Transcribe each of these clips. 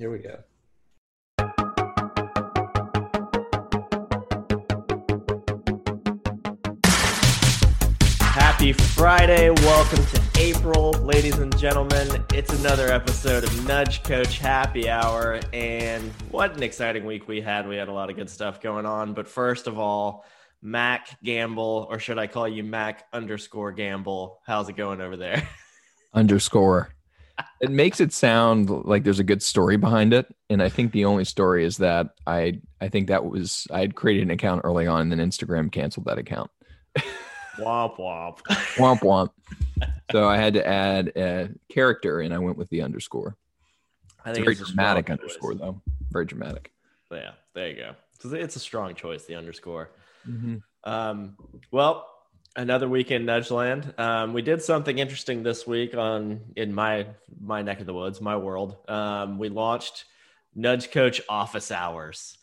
Here we go. Happy Friday. Welcome to April, ladies and gentlemen. It's another episode of Nudge Coach Happy Hour. And what an exciting week we had. We had a lot of good stuff going on. But first of all, Mac Gamble, or should I call you Mac underscore Gamble? How's it going over there? Underscore. It makes it sound like there's a good story behind it. And I think the only story is that I I think that was I had created an account early on and then Instagram canceled that account. womp womp. Womp womp. so I had to add a character and I went with the underscore. I It's a think very it's a dramatic underscore choice. though. Very dramatic. Yeah, there you go. So it's a strong choice, the underscore. Mm-hmm. Um, well, another week in Nudgeland. Um, we did something interesting this week on in my my neck of the woods, my world. Um, we launched Nudge Coach Office Hours.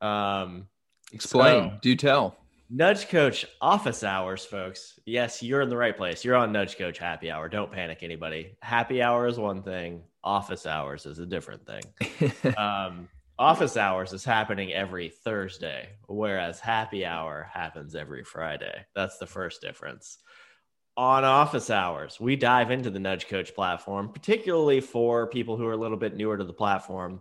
Um, Explain. So- Do tell. Nudge Coach Office Hours, folks. Yes, you're in the right place. You're on Nudge Coach Happy Hour. Don't panic, anybody. Happy Hour is one thing. Office Hours is a different thing um, office hours is happening every Thursday, whereas happy hour happens every Friday. That's the first difference. On office hours, we dive into the Nudge Coach platform, particularly for people who are a little bit newer to the platform,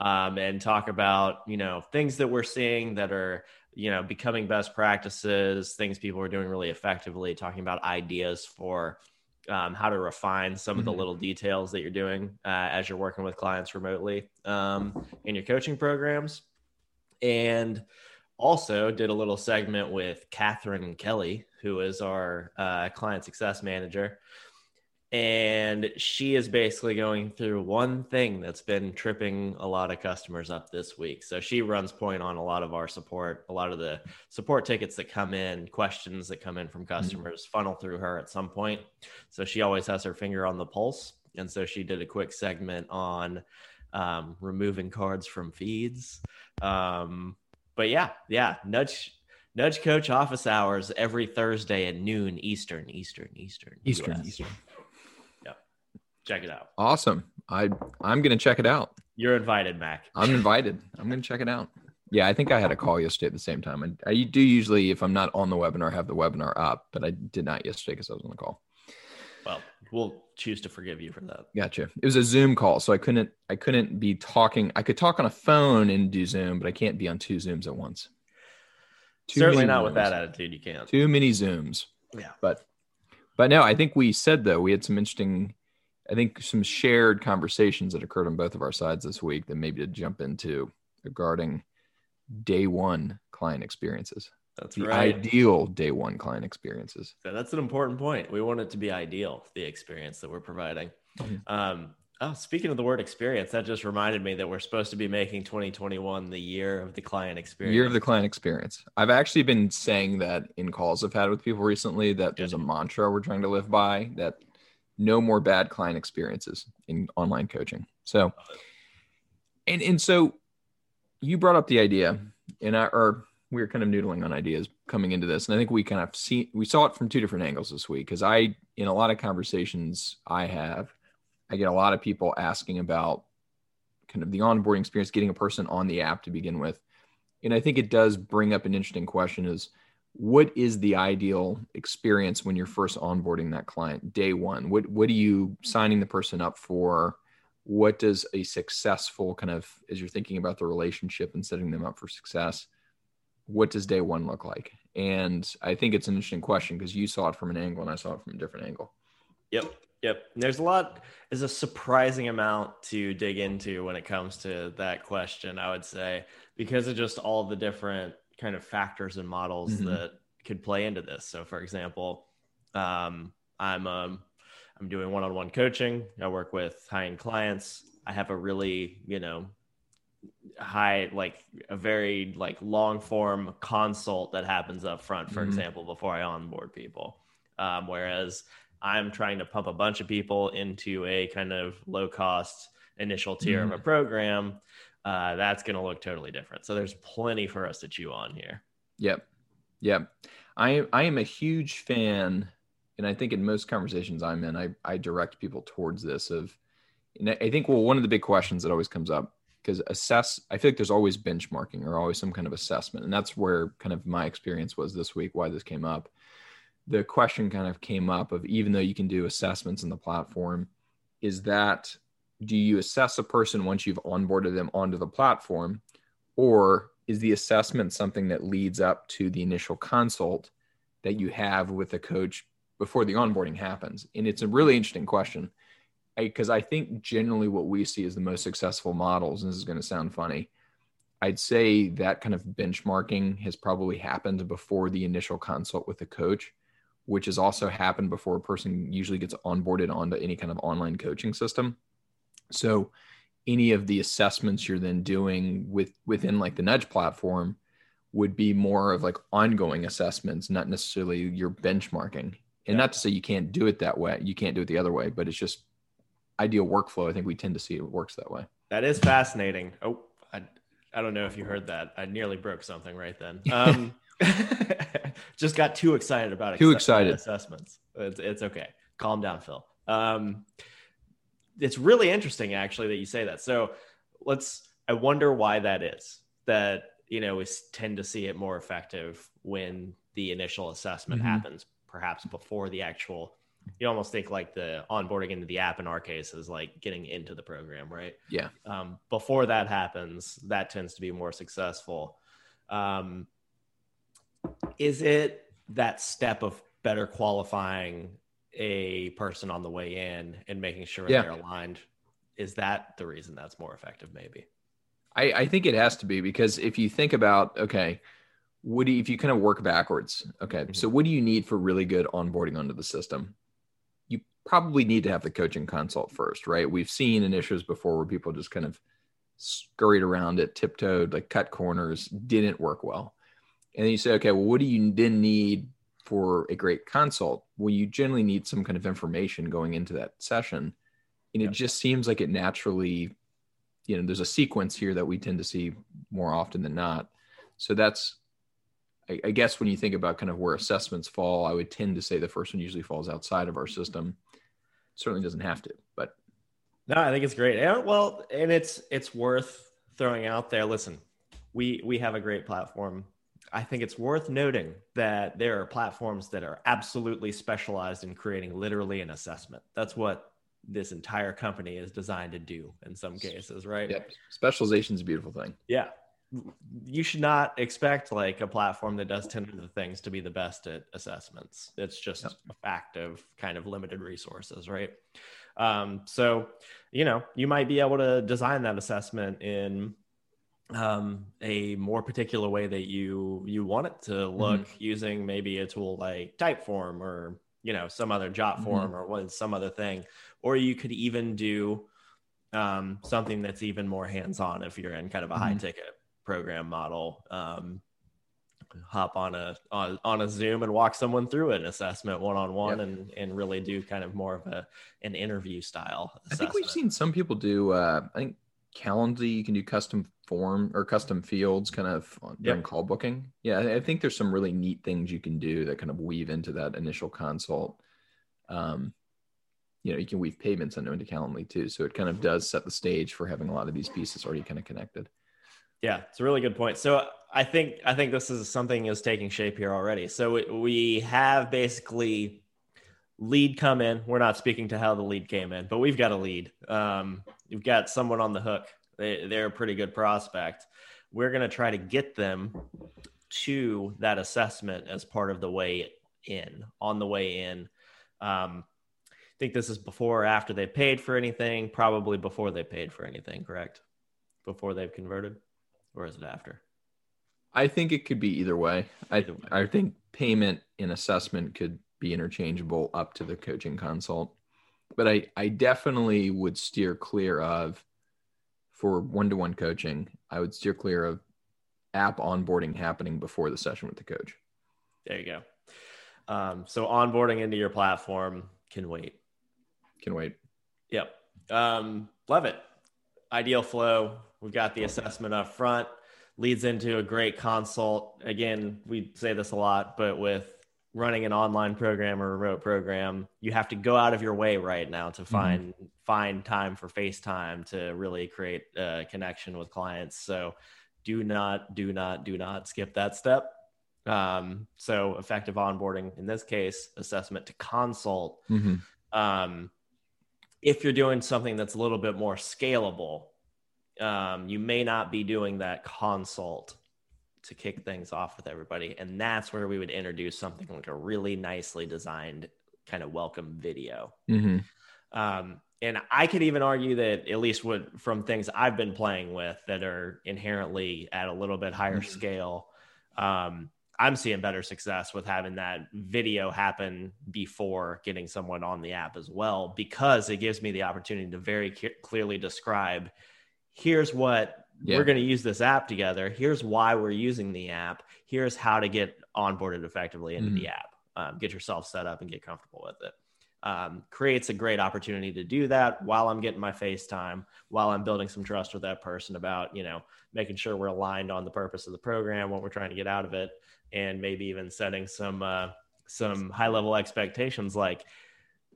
um, and talk about you know things that we're seeing that are you know becoming best practices, things people are doing really effectively, talking about ideas for um, how to refine some of the Mhm. little details that you're doing uh, as you're working with clients remotely um, in your coaching programs. And also did a little segment with Catherine Kelly, who is our uh, client success manager. And she is basically going through one thing that's been tripping a lot of customers up this week. So she runs point on a lot of our support, a lot of the support tickets that come in, questions that come in from customers funnel through her at some point. So she always has her finger on the pulse. And so she did a quick segment on um, removing cards from feeds. Um, but yeah, yeah, nudge nudge coach office hours every Thursday at noon Eastern, Eastern, Eastern, Eastern. US. Eastern. Check it out. Awesome. I I'm gonna check it out. You're invited, Mac. I'm invited. I'm gonna check it out. Yeah, I think I had a call yesterday at the same time. I, I do usually, if I'm not on the webinar, have the webinar up, but I did not yesterday because I was on the call. Well, we'll choose to forgive you for that. Gotcha. It was a Zoom call, so I couldn't I couldn't be talking. I could talk on a phone and do Zoom, but I can't be on two Zooms at once. Too Certainly not with that attitude. You can't. Too many Zooms. Yeah. But but no, I think we said though we had some interesting, I think some shared conversations that occurred on both of our sides this week that maybe to jump into regarding day one client experiences. That's The right. ideal day one client experiences. So that's an important point. We want it to be ideal, the experience that we're providing. Mhm. Um, oh, speaking of the word experience, that just reminded me that we're supposed to be making 2021 the year of the client experience. Year of the client experience. I've actually been saying that in calls I've had with people recently that there's a mantra we're trying to live by that no more bad client experiences in online coaching. So, and and so you brought up the idea, and I or we were kind of noodling on ideas coming into this, and I think we kind of see we saw it from two different angles this week because I in a lot of conversations I have, I get a lot of people asking about kind of the onboarding experience, getting a person on the app to begin with. And I think it does bring up an interesting question is what is the ideal experience when you're first onboarding that client day one? What what are you signing the person up for? What does a successful kind of as you're thinking about the relationship and setting them up for success, what does day one look like? And I think it's an interesting question because you saw it from an angle and I saw it from a different angle. Yep. Yep. There's a lot, there's a surprising amount to dig into when it comes to that question, I would say, because of just all the different kind of factors and models Mhm. that could play into this. So, for example, um, I'm um, I'm doing one-on-one coaching. I work with high-end clients. I have a really, you know, high like a very like long form consult that happens up front for Mhm. example before i onboard people um, whereas i'm trying to pump a bunch of people into a kind of low cost initial tier of a program uh, that's going to look totally different so there's plenty for us to chew on here Yep. Yep. I I am a huge fan, and I think in most conversations I'm in, I, I direct people towards this of And I think well, one of the big questions that always comes up because assess, I feel like there's always benchmarking or always some kind of assessment, and that's where kind of my experience was this week. Why this came up, the question kind of came up of even though you can do assessments in the platform, is that do you assess a person once you've onboarded them onto the platform, or is the assessment something that leads up to the initial consult that you have with the coach before the onboarding happens? And it's a really interesting question because I, I, think generally what we see is the most successful models, and this is going to sound funny, I'd say that kind of benchmarking has probably happened before the initial consult with the coach, which has also happened before a person usually gets onboarded onto any kind of online coaching system. So any of the assessments you're then doing with within like the nudge platform would be more of like ongoing assessments, not necessarily your benchmarking. And yeah. not to say you can't do it that way, you can't do it the other way, but it's just ideal workflow. I think we tend to see it works that way. That is fascinating. Oh, I, I don't know if you heard that. I nearly broke something right then. Um, just got too excited about it. Too excited assessments. It's, it's okay. Calm down, Phil. Um, it's really interesting actually that you say that. So let's. I wonder why that is. That you know we tend to see it more effective when the initial assessment mm-hmm. happens, perhaps before the actual. You almost think like the onboarding into the app in our case is like getting into the program, right? Yeah. Um, before that happens, that tends to be more successful. Um, is it that step of better qualifying a person on the way in and making sure yeah. they're aligned is that the reason that's more effective maybe I, I think it has to be because if you think about okay what do you, if you kind of work backwards okay mm-hmm. so what do you need for really good onboarding onto the system you probably need to have the coaching consult first right we've seen initiatives before where people just kind of scurried around it tiptoed like cut corners didn't work well and then you say okay well what do you then need for a great consult, well, you generally need some kind of information going into that session. And it just seems like it naturally, you know, there's a sequence here that we tend to see more often than not. So that's, I, I guess, when you think about kind of where assessments fall, I would tend to say the first one usually falls outside of our mm-hmm. system. certainly doesn't have to, but. No, I think it's great. Yeah, well, and it's it's worth throwing out there. Listen, we we have a great platform I think it's worth noting that there are platforms that are absolutely specialized in creating literally an assessment. That's what this entire company is designed to do in some cases, right? Yep. Specialization is a beautiful thing. Yeah. You should not expect like a platform that does 10 of the things to be the best at assessments. It's just yep. a fact of kind of limited resources, right? Um, so, you know, you might be able to design that assessment in um, a more particular way that you you want it to mm-hmm. look mm-hmm. using maybe a tool like Typeform or you know some other Jot mm-hmm. or what some other thing, or you could even do um, something that's even more hands-on if you're in kind of a mm-hmm. high-ticket program model. Um, hop on a on, on a Zoom and walk someone through an assessment one on one and and really do kind of more of a an interview style. Assessment. I think we've seen some people do. Uh, I think Calendly, you can do custom form or custom fields kind of during yep. call booking. Yeah, I think there's some really neat things you can do that kind of weave into that initial consult. Um, you know, you can weave payments into Calendly too. So it kind of does set the stage for having a lot of these pieces already kind of connected. Yeah, it's a really good point. So I think I think this is something is taking shape here already. So we have basically lead come in. We're not speaking to how the lead came in, but we've got a lead. Um, you've got someone on the hook. They, they're a pretty good prospect. We're going to try to get them to that assessment as part of the way in. On the way in, um, I think this is before or after they paid for anything. Probably before they paid for anything. Correct? Before they've converted, or is it after? I think it could be either way. Either way. I I think payment and assessment could be interchangeable up to the coaching consult. But I, I definitely would steer clear of, for one to one coaching, I would steer clear of app onboarding happening before the session with the coach. There you go. Um, so onboarding into your platform can wait. Can wait. Yep. Um, love it. Ideal flow. We've got the assessment up front, leads into a great consult. Again, we say this a lot, but with running an online program or remote program, you have to go out of your way right now to find mm-hmm. find time for FaceTime to really create a connection with clients. So do not, do not, do not skip that step. Um, so effective onboarding in this case, assessment to consult. Mm-hmm. Um, if you're doing something that's a little bit more scalable, um, you may not be doing that consult to kick things off with everybody. And that's where we would introduce something like a really nicely designed kind of welcome video. Mm-hmm. Um, and I could even argue that at least what from things I've been playing with that are inherently at a little bit higher mm-hmm. scale, um, I'm seeing better success with having that video happen before getting someone on the app as well, because it gives me the opportunity to very clearly describe here's what yeah. we're going to use this app together. Here's why we're using the app. Here's how to get onboarded effectively into mm-hmm. the app. Um, get yourself set up and get comfortable with it. Um, creates a great opportunity to do that while I'm getting my FaceTime, while I'm building some trust with that person about, you know, making sure we're aligned on the purpose of the program, what we're trying to get out of it, and maybe even setting some uh, some high level expectations like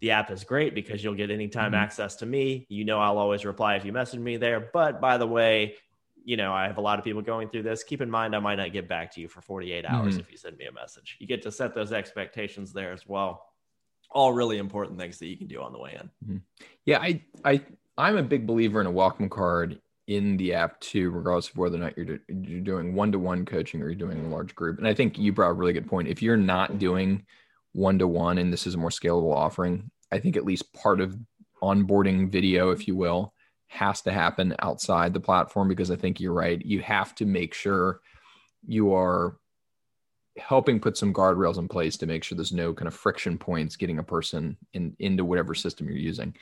the app is great because you'll get anytime mm-hmm. access to me. You know, I'll always reply if you message me there. But by the way, you know, I have a lot of people going through this. Keep in mind, I might not get back to you for 48 hours mm-hmm. if you send me a message. You get to set those expectations there as well. All really important things that you can do on the way in. Mm-hmm. Yeah, I, I, I'm a big believer in a welcome card in the app too, regardless of whether or not you're, do, you're doing one-to-one coaching or you're doing a large group. And I think you brought a really good point. If you're not doing one-to-one and this is a more scalable offering, I think at least part of onboarding video, if you will, has to happen outside the platform because I think you're right. You have to make sure you are helping put some guardrails in place to make sure there's no kind of friction points getting a person in into whatever system you're using.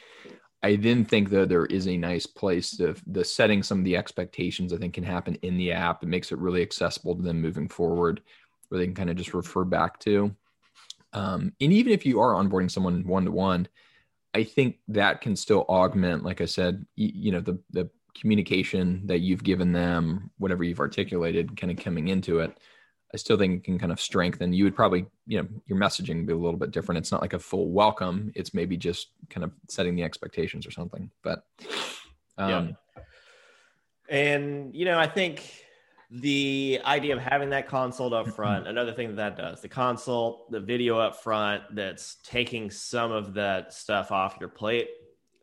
I then think though there is a nice place to the setting some of the expectations I think can happen in the app. It makes it really accessible to them moving forward, where they can kind of just refer back to. Um, and even if you are onboarding someone one to one, I think that can still augment, like I said, you, you know, the the communication that you've given them, whatever you've articulated, kind of coming into it. I still think it can kind of strengthen. You would probably, you know, your messaging be a little bit different. It's not like a full welcome. It's maybe just kind of setting the expectations or something. But um, yeah. And you know, I think the idea of having that consult up front another thing that that does the consult the video up front that's taking some of that stuff off your plate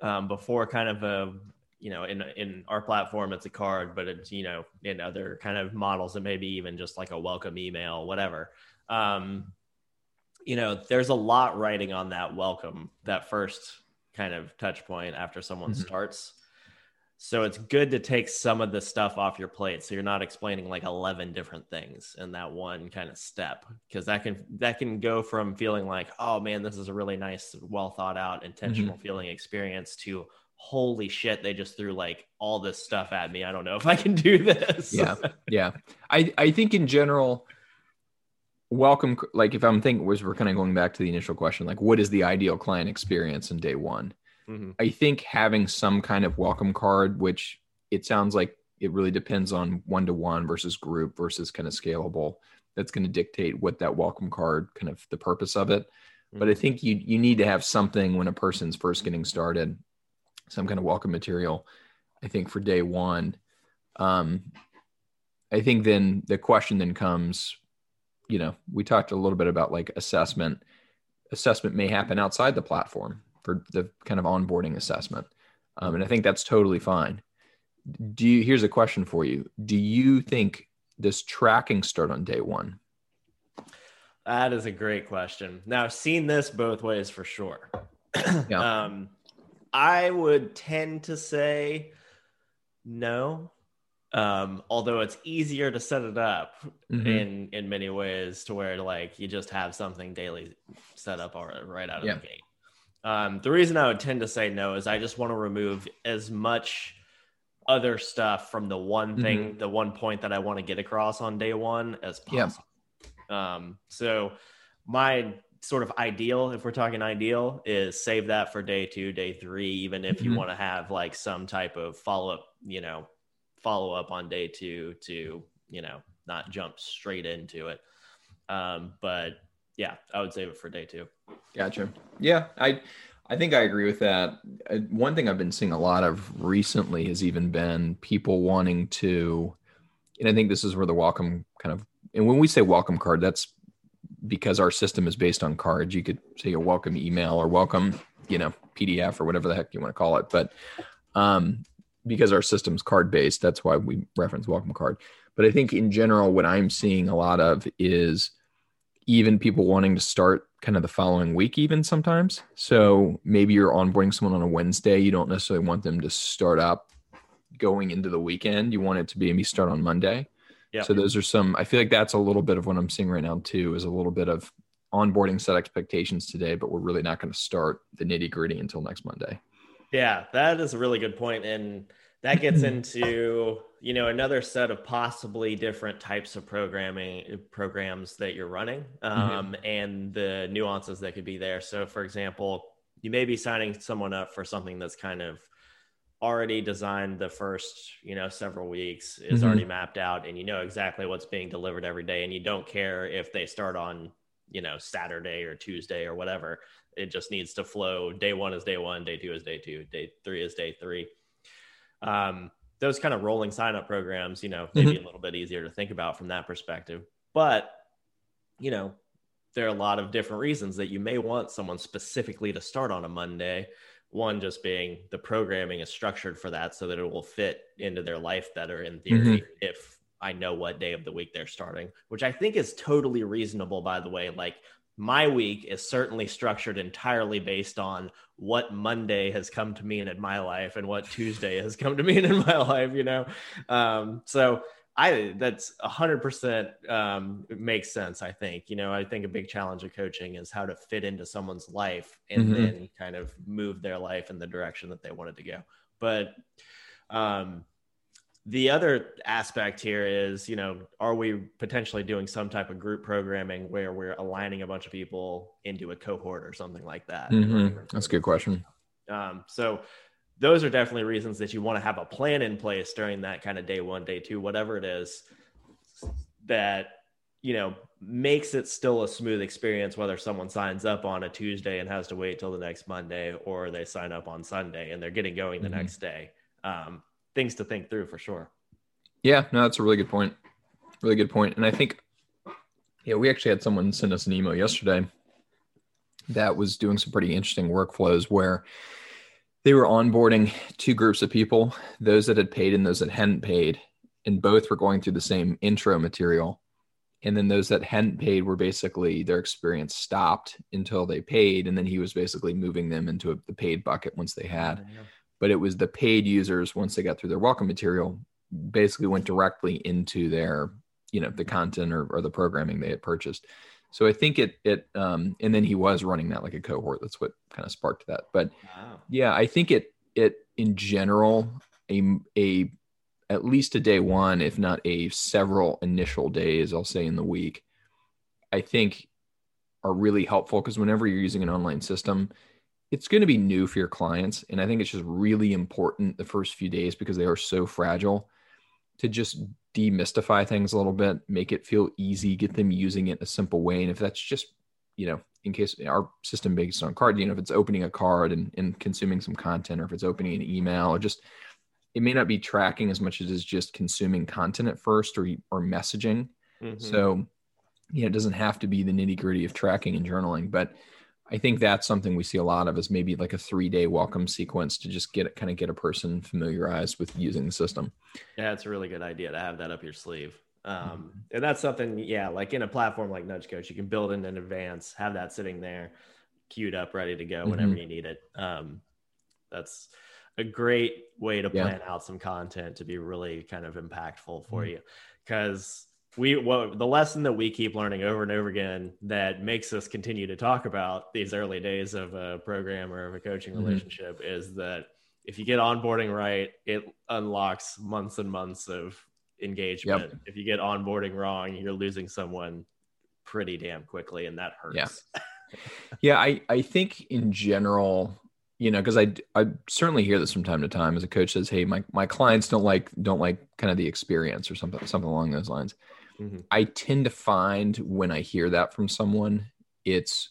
um, before kind of a you know in in our platform it's a card but it's you know in other kind of models it may be even just like a welcome email whatever um, you know there's a lot writing on that welcome that first kind of touch point after someone mm-hmm. starts so it's good to take some of the stuff off your plate so you're not explaining like 11 different things in that one kind of step because that can that can go from feeling like oh man this is a really nice well thought out intentional mm-hmm. feeling experience to holy shit they just threw like all this stuff at me. I don't know if i can do this. Yeah yeah. I i think in general welcome like if i'm thinking was we're kind of going back to the initial question like what is the ideal client experience in day one Mm-hmm. I think having some kind of welcome card, which it sounds like it really depends on one to one versus group versus kind of scalable, that's going to dictate what that welcome card kind of the purpose of it. Mm-hmm. But I mm-hmm. think you you need to have something when a person's first getting started, some kind of welcome material. I think for day one, um, I think then the question then comes, you know, we talked a little bit about like assessment. Assessment may happen outside the platform for the kind of onboarding assessment. Um, and I think that's totally fine. Do you, here's a question for you. Do you think does tracking start on day one? That is a great question. Now, I've seen this both ways for sure. yeah. um, I would tend to say no, um, although it's easier to set it up mm-hmm. in in many ways to where like you just have something daily set up right out of yeah. the gate. Um, the reason I would tend to say no is I just want to remove as much other stuff from the one mm-hmm. thing, mm-hmm. the one point that I want to get across on day one as possible. Yeah. Um, so my sort of ideal, if we're talking ideal, is save that for day two, day three, even if mm-hmm. you want to have like some type of follow up, you know, follow up on day two to, you know, not jump straight into it. Um, but yeah, I would save it for day two. Gotcha. Yeah, I I think I agree with that. Uh, one thing I've been seeing a lot of recently has even been people wanting to, and I think this is where the welcome kind of, and when we say welcome card, that's because our system is based on cards. You could say a welcome email or welcome, you know, PDF or whatever the heck you want to call it. But um, because our system's card based, that's why we reference welcome card. But I think in general, what I'm seeing a lot of is even people wanting to start kind of the following week even sometimes. So maybe you're onboarding someone on a wednesday you don't necessarily want them to start up going into the weekend. You want it to be maybe start on monday. Yeah. So those are some i feel like that's a little bit of what i'm seeing right now too is a little bit of onboarding set expectations today but we're really not going to start the nitty gritty until next monday yeah that is a really good point and that gets into you know another set of possibly different types of programming programs that you're running mm-hmm. um, mm-hmm. and the nuances that could be there so for example you may be signing someone up for something that's kind of already designed the first you know several weeks is mm-hmm. already mapped out and you know exactly what's being delivered every day and you don't care if they start on you know saturday or tuesday or whatever it just needs to flow day one is day one day two is day two day three is day three um, those kind of rolling sign up programs, you know, maybe mm-hmm. a little bit easier to think about from that perspective. But, you know, there are a lot of different reasons that you may want someone specifically to start on a Monday. One just being the programming is structured for that so that it will fit into their life better in theory mm-hmm. if I know what day of the week they're starting, which I think is totally reasonable, by the way. Like my week is certainly structured entirely based on what Monday has come to mean in my life and what Tuesday has come to mean in my life, you know? Um, so I, that's a hundred percent, um, makes sense. I think, you know, I think a big challenge of coaching is how to fit into someone's life and mm-hmm. then kind of move their life in the direction that they wanted to go. But, um, the other aspect here is, you know, are we potentially doing some type of group programming where we're aligning a bunch of people into a cohort or something like that? Mm-hmm. That's a good question. Um, so those are definitely reasons that you want to have a plan in place during that kind of day one, day two, whatever it is that, you know, makes it still a smooth experience, whether someone signs up on a Tuesday and has to wait till the next Monday or they sign up on Sunday and they're getting going the mm-hmm. next day. Um, things to think through for sure. Yeah, no, that's a really good point. Really good point. And I think, yeah, we actually had someone send us an email yesterday that was doing some pretty interesting workflows where they were onboarding two groups of people, those that had paid and those that hadn't paid, and both were going through the same intro material. And then those that hadn't paid were basically their experience stopped until they paid. And then he was basically moving them into a, the paid bucket once they had. Yeah but it was the paid users once they got through their welcome material basically went directly into their you know the content or, or the programming they had purchased. So i think it it um and then he was running that like a cohort. That's what kind of sparked that. But wow. yeah i think it it in general a a at least a day one if not a several initial days i'll say in the week i think are really helpful because whenever you're using an online system it's going to be new for your clients. And I think it's just really important the first few days because they are so fragile to just demystify things a little bit, make it feel easy, get them using it in a simple way. And if that's just, you know, in case our system based on card, you know, if it's opening a card and, and consuming some content or if it's opening an email or just, it may not be tracking as much as it's just consuming content at first or, or messaging. Mm-hmm. So, you know, it doesn't have to be the nitty gritty of tracking and journaling, but I think that's something we see a lot of is maybe like a three day welcome sequence to just get it kind of get a person familiarized with using the system. Yeah, it's a really good idea to have that up your sleeve. Um, mm-hmm. and that's something, yeah, like in a platform like Nudge Coach, you can build in in advance, have that sitting there, queued up, ready to go whenever mm-hmm. you need it. Um, that's a great way to plan yeah. out some content to be really kind of impactful for mm-hmm. you because we what the lesson that we keep learning over and over again that makes us continue to talk about these early days of a program or of a coaching mm-hmm. relationship is that if you get onboarding right, it unlocks months and months of engagement. Yep. If you get onboarding wrong, you're losing someone pretty damn quickly, and that hurts. Yeah, yeah. I I think in general, you know, because I I certainly hear this from time to time as a coach says, "Hey, my my clients don't like don't like kind of the experience or something something along those lines." Mm-hmm. I tend to find when I hear that from someone, it's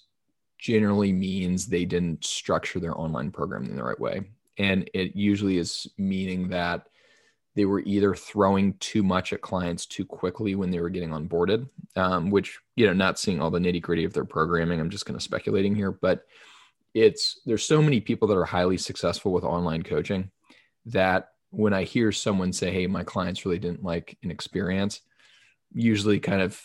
generally means they didn't structure their online program in the right way. And it usually is meaning that they were either throwing too much at clients too quickly when they were getting onboarded, um, which, you know, not seeing all the nitty gritty of their programming. I'm just kind of speculating here, but it's there's so many people that are highly successful with online coaching that when I hear someone say, Hey, my clients really didn't like an experience, usually kind of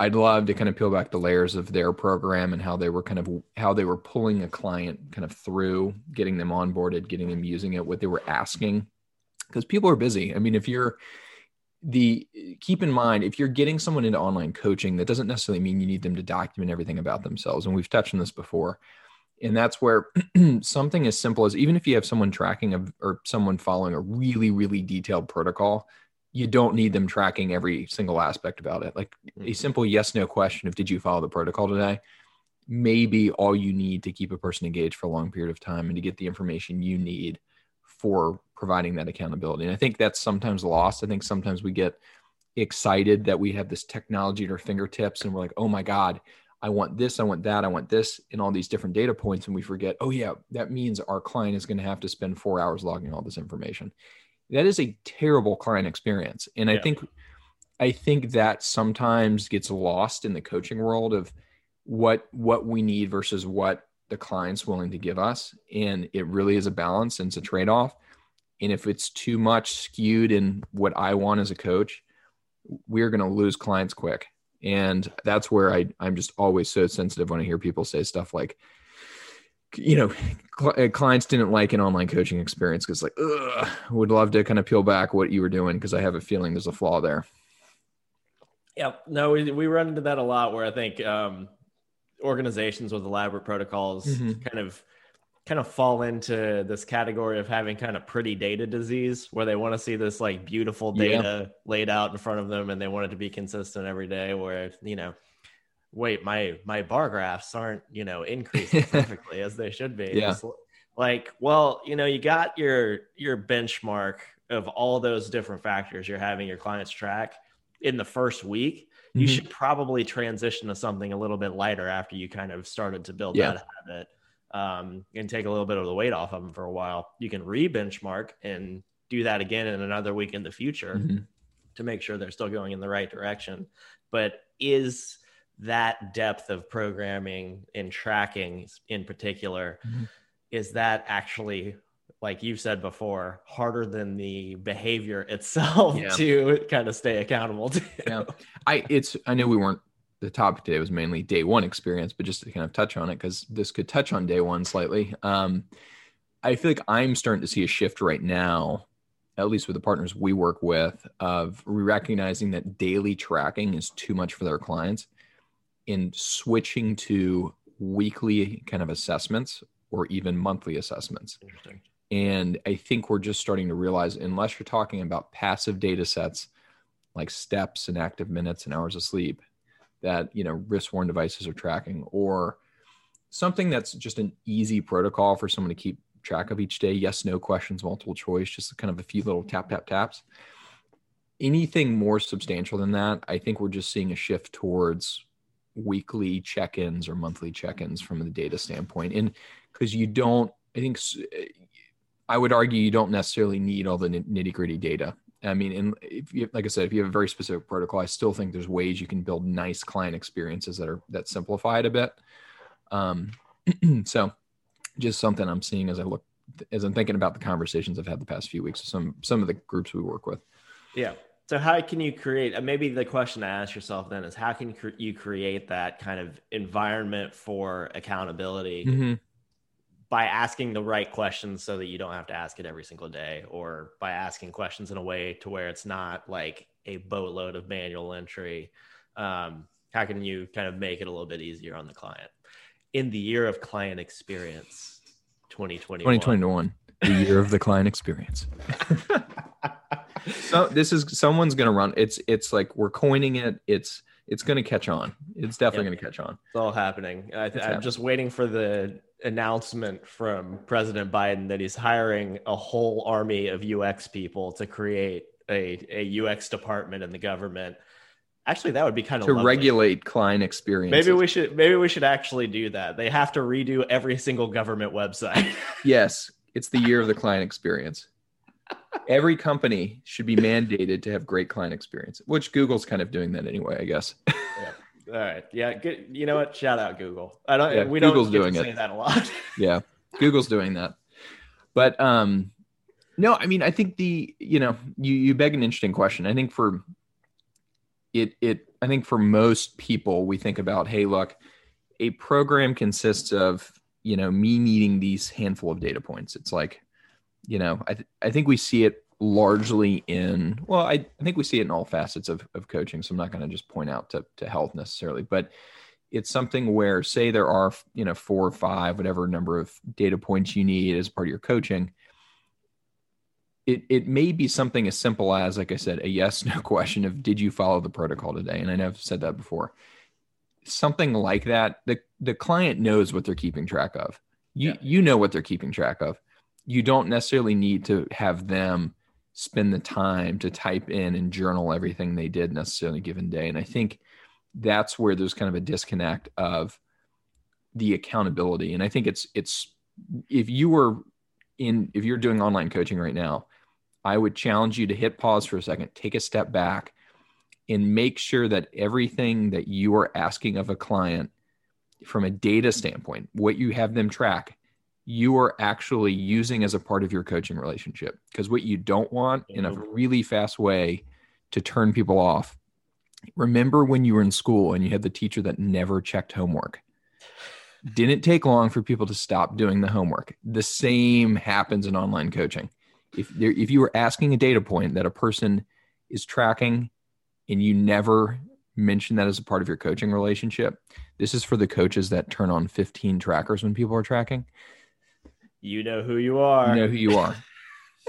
I'd love to kind of peel back the layers of their program and how they were kind of how they were pulling a client kind of through getting them onboarded, getting them using it, what they were asking. Because people are busy. I mean, if you're the keep in mind if you're getting someone into online coaching, that doesn't necessarily mean you need them to document everything about themselves. And we've touched on this before. And that's where something as simple as even if you have someone tracking a, or someone following a really, really detailed protocol, you don't need them tracking every single aspect about it. Like a mm-hmm. simple yes no question of did you follow the protocol today? Maybe all you need to keep a person engaged for a long period of time and to get the information you need for providing that accountability. And I think that's sometimes lost. I think sometimes we get excited that we have this technology at our fingertips and we're like, oh my God, I want this, I want that, I want this, and all these different data points. And we forget, oh, yeah, that means our client is going to have to spend four hours logging all this information. That is a terrible client experience. And yeah. I think I think that sometimes gets lost in the coaching world of what what we need versus what the client's willing to give us. And it really is a balance and it's a trade-off. And if it's too much skewed in what I want as a coach, we're going to lose clients quick and that's where I, i'm just always so sensitive when i hear people say stuff like you know cl- uh, clients didn't like an online coaching experience because like ugh, would love to kind of peel back what you were doing because i have a feeling there's a flaw there yeah no we, we run into that a lot where i think um, organizations with elaborate protocols mm-hmm. kind of kind of fall into this category of having kind of pretty data disease where they want to see this like beautiful data yeah. laid out in front of them and they want it to be consistent every day where you know wait my my bar graphs aren't you know increasing perfectly as they should be yeah. like well you know you got your your benchmark of all those different factors you're having your clients track in the first week you mm-hmm. should probably transition to something a little bit lighter after you kind of started to build yeah. that habit um, and take a little bit of the weight off of them for a while. You can re-benchmark and do that again in another week in the future mm-hmm. to make sure they're still going in the right direction. But is that depth of programming and tracking in particular, mm-hmm. is that actually like you said before, harder than the behavior itself yeah. to kind of stay accountable to. Yeah. I it's I know we weren't the topic today was mainly day one experience, but just to kind of touch on it, because this could touch on day one slightly. Um, I feel like I'm starting to see a shift right now, at least with the partners we work with, of recognizing that daily tracking is too much for their clients and switching to weekly kind of assessments or even monthly assessments. And I think we're just starting to realize, unless you're talking about passive data sets like steps and active minutes and hours of sleep, that you know wrist worn devices are tracking or something that's just an easy protocol for someone to keep track of each day yes no questions multiple choice just kind of a few little tap tap taps anything more substantial than that i think we're just seeing a shift towards weekly check-ins or monthly check-ins from the data standpoint and because you don't i think i would argue you don't necessarily need all the nitty gritty data I mean, and if you, like I said, if you have a very specific protocol, I still think there's ways you can build nice client experiences that are that simplify it a bit. Um, so, just something I'm seeing as I look as I'm thinking about the conversations I've had the past few weeks with some some of the groups we work with. Yeah. So how can you create? Uh, maybe the question to ask yourself then is how can you create that kind of environment for accountability mm-hmm. by asking the right questions so that you don't have to ask it every single day or by asking questions in a way to where it's not like a boatload of manual entry? Um, how can you kind of make it a little bit easier on the client? In the year of client experience 2021 2021 the year of the client experience so this is someone's gonna run it's it's like we're coining it it's it's gonna catch on it's definitely yep. gonna catch on it's all happening I, am just waiting for the announcement from President Biden that he's hiring a whole army of UX people to create a, a UX department in the government Actually, that would be kind of to regulate client experience. Maybe we should maybe we should actually do that. They have to redo every single government website. yes, it's the year of the client experience. Every company should be mandated to have great client experience, which Google's kind of doing that anyway, I guess. yeah. All right. Yeah. Good. You know what? Shout out Google. I don't. Yeah, we Google's don't doing say it. that a lot. yeah, Google's doing that. But um, no, I mean, I think the you know you you beg an interesting question. I think for it it I think for most people we think about hey look, a program consists of you know me needing these handful of data points. It's like you know I th- I think we see it largely in well I, I think we see it in all facets of, of coaching so i'm not going to just point out to, to health necessarily but it's something where say there are you know four or five whatever number of data points you need as part of your coaching it, it may be something as simple as like i said a yes no question of did you follow the protocol today? And i know i've said that before. Something like that the, the client knows what they're keeping track of. You Yeah. you know what they're keeping track of you don't necessarily need to have them spend the time to type in and journal everything they did necessarily given day. And i think that's where there's kind of a disconnect of the accountability. And i think it's it's if you were in if you're doing online coaching right now i would challenge you to hit pause for a second take a step back and make sure that everything that you are asking of a client from a data standpoint what you have them track you are actually using as a part of your coaching relationship. Because what you don't want in a mm-hmm. really fast way to turn people off remember when you were in school and you had the teacher that never checked homework. Didn't take long for people to stop doing the homework. The same happens in online coaching. If there, if you were asking a data point that a person is tracking and you never mention that as a part of your coaching relationship this is for the coaches that turn on 15 trackers when people are tracking you know who you are. you know who you are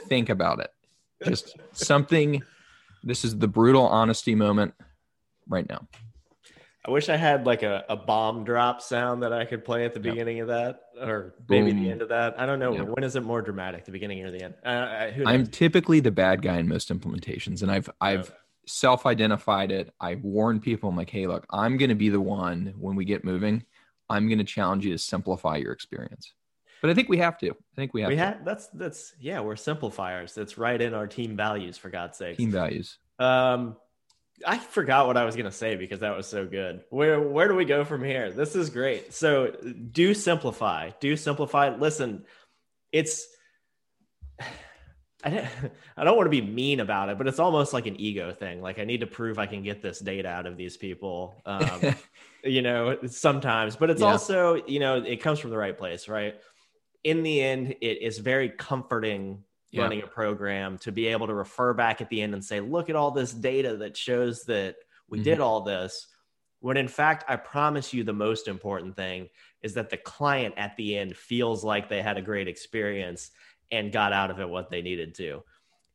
think about it just something this is the brutal honesty moment right now I wish I had like a, a bomb drop sound that I could play at the Yeah. beginning of that, or maybe the end of that. I don't know. Yeah. When is it more dramatic, the beginning or the end? Uh, I, i'm typically the bad guy in most implementations and i've i've Okay. self-identified it i've warned people i'm like hey look i'm going to be the one when we get moving i'm going to challenge you to simplify your experience but i think we have to i think we have we to. had that's that's yeah, we're simplifiers. That's right in our team values, for God's sake. team values Um, I forgot what I was gonna say because that was so good. Where where do we go from here? This is great. So do simplify. Do simplify. Listen, it's I don't, I don't want to be mean about it, but it's almost like an ego thing. Like I need to prove I can get this data out of these people. Um, you know, sometimes, but it's Yeah. also, you know, it comes from the right place, right? In the end, it is very comforting Yeah. running a program to be able to refer back at the end and say, look at all this data that shows that we Mhm. did all this. When in fact, I promise you the most important thing is that the client at the end feels like they had a great experience and got out of it what they needed to.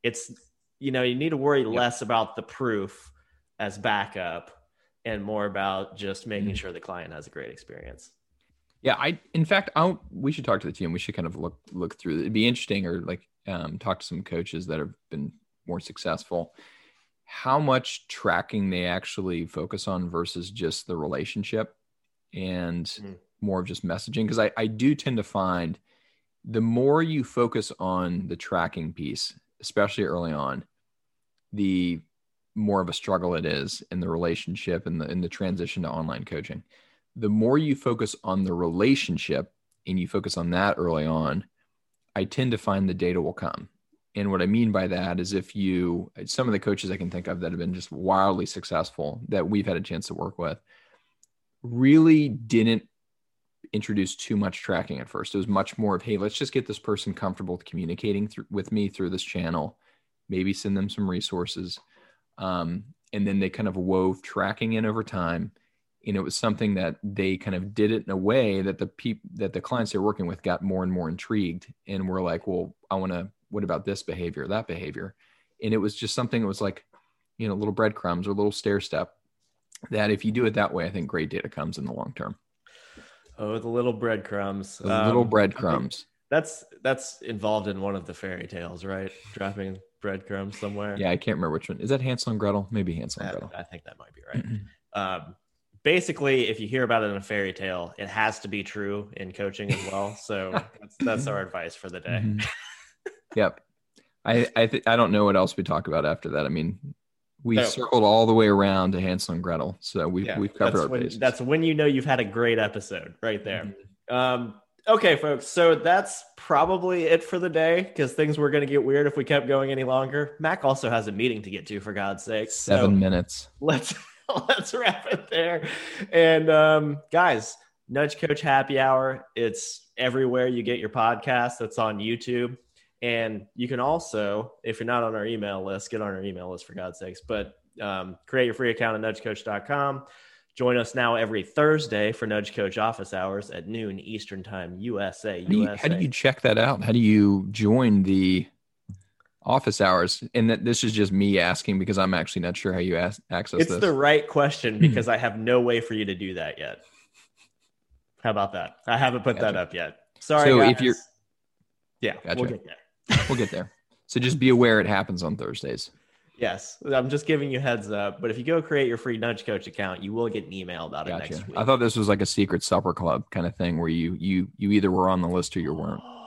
It's, you know, you need to worry less about the proof as backup and more about just making Mhm. sure the client has a great experience. Yeah, I in fact, I we should talk to the team. We should kind of look look through. It'd be interesting, or like um, talk to some coaches that have been more successful. How much tracking they actually focus on versus just the relationship, and Mhm. more of just messaging. Because I I do tend to find the more you focus on the tracking piece, especially early on, the more of a struggle it is in the relationship and the in the transition to online coaching the more you focus on the relationship and you focus on that early on, I tend to find the data will come. And what I mean by that is if you, some of the coaches I can think of that have been just wildly successful that we've had a chance to work with, really didn't introduce too much tracking at first. It was much more of, hey, let's just get this person comfortable with communicating through, with me through this channel, maybe send them some resources. Um, and then they kind of wove tracking in over time and it was something that they kind of did it in a way that the people that the clients they're working with got more and more intrigued and were like well i want to what about this behavior that behavior and it was just something that was like you know little breadcrumbs or little stair step that if you do it that way i think great data comes in the long term Oh, the little breadcrumbs. the little Um, breadcrumbs That's that's involved in one of the fairy tales, right? Dropping breadcrumbs somewhere. Yeah, I can't remember which one. Is that Hansel and Gretel? Maybe Hansel and I, Gretel. I think that might be right. um, basically, if you hear about it in a fairy tale, it has to be true in coaching as well. So that's, that's our advice for the day. Mhm. yep. I I th- I don't know what else we talk about after that. I mean, we No. circled all the way around to Hansel and Gretel, so we've Yeah, we've covered that's our when, bases. that's when you know you've had a great episode right there. Mhm. Um, okay, folks. So that's probably it for the day because things were going to get weird if we kept going any longer. Mac also has a meeting to get to, for God's sake. So Seven minutes. let's let's wrap it there. And um, guys, Nudge Coach Happy Hour. It's everywhere you get your podcast. It's on YouTube. And you can also, if you're not on our email list, get on our email list for God's sakes. But um, create your free account at nudgecoach.com. Join us now every Thursday for Nudge Coach office hours at noon Eastern Time, USA. How do, you, USA. how do you check that out? How do you join the office hours? And that this is just me asking because I'm actually not sure how you ask, access it's this. the right question hmm. because I have no way for you to do that yet. How about that? I haven't put that up yet. Sorry. So guys. if you're- yeah, Gotcha. we'll get there. we'll get there. So just be aware it happens on Thursdays. Yes, I'm just giving you heads up. But if you go create your free Nudge Coach account, you will get an email about it next week. I thought this was like a secret supper club kind of thing where you you you either were on the list or you weren't.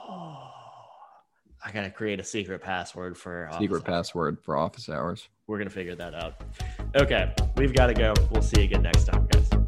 I gotta create a secret password for office Secret hours. password for office hours. We're gonna figure that out. Okay, we've got to go. We'll see you again next time, guys.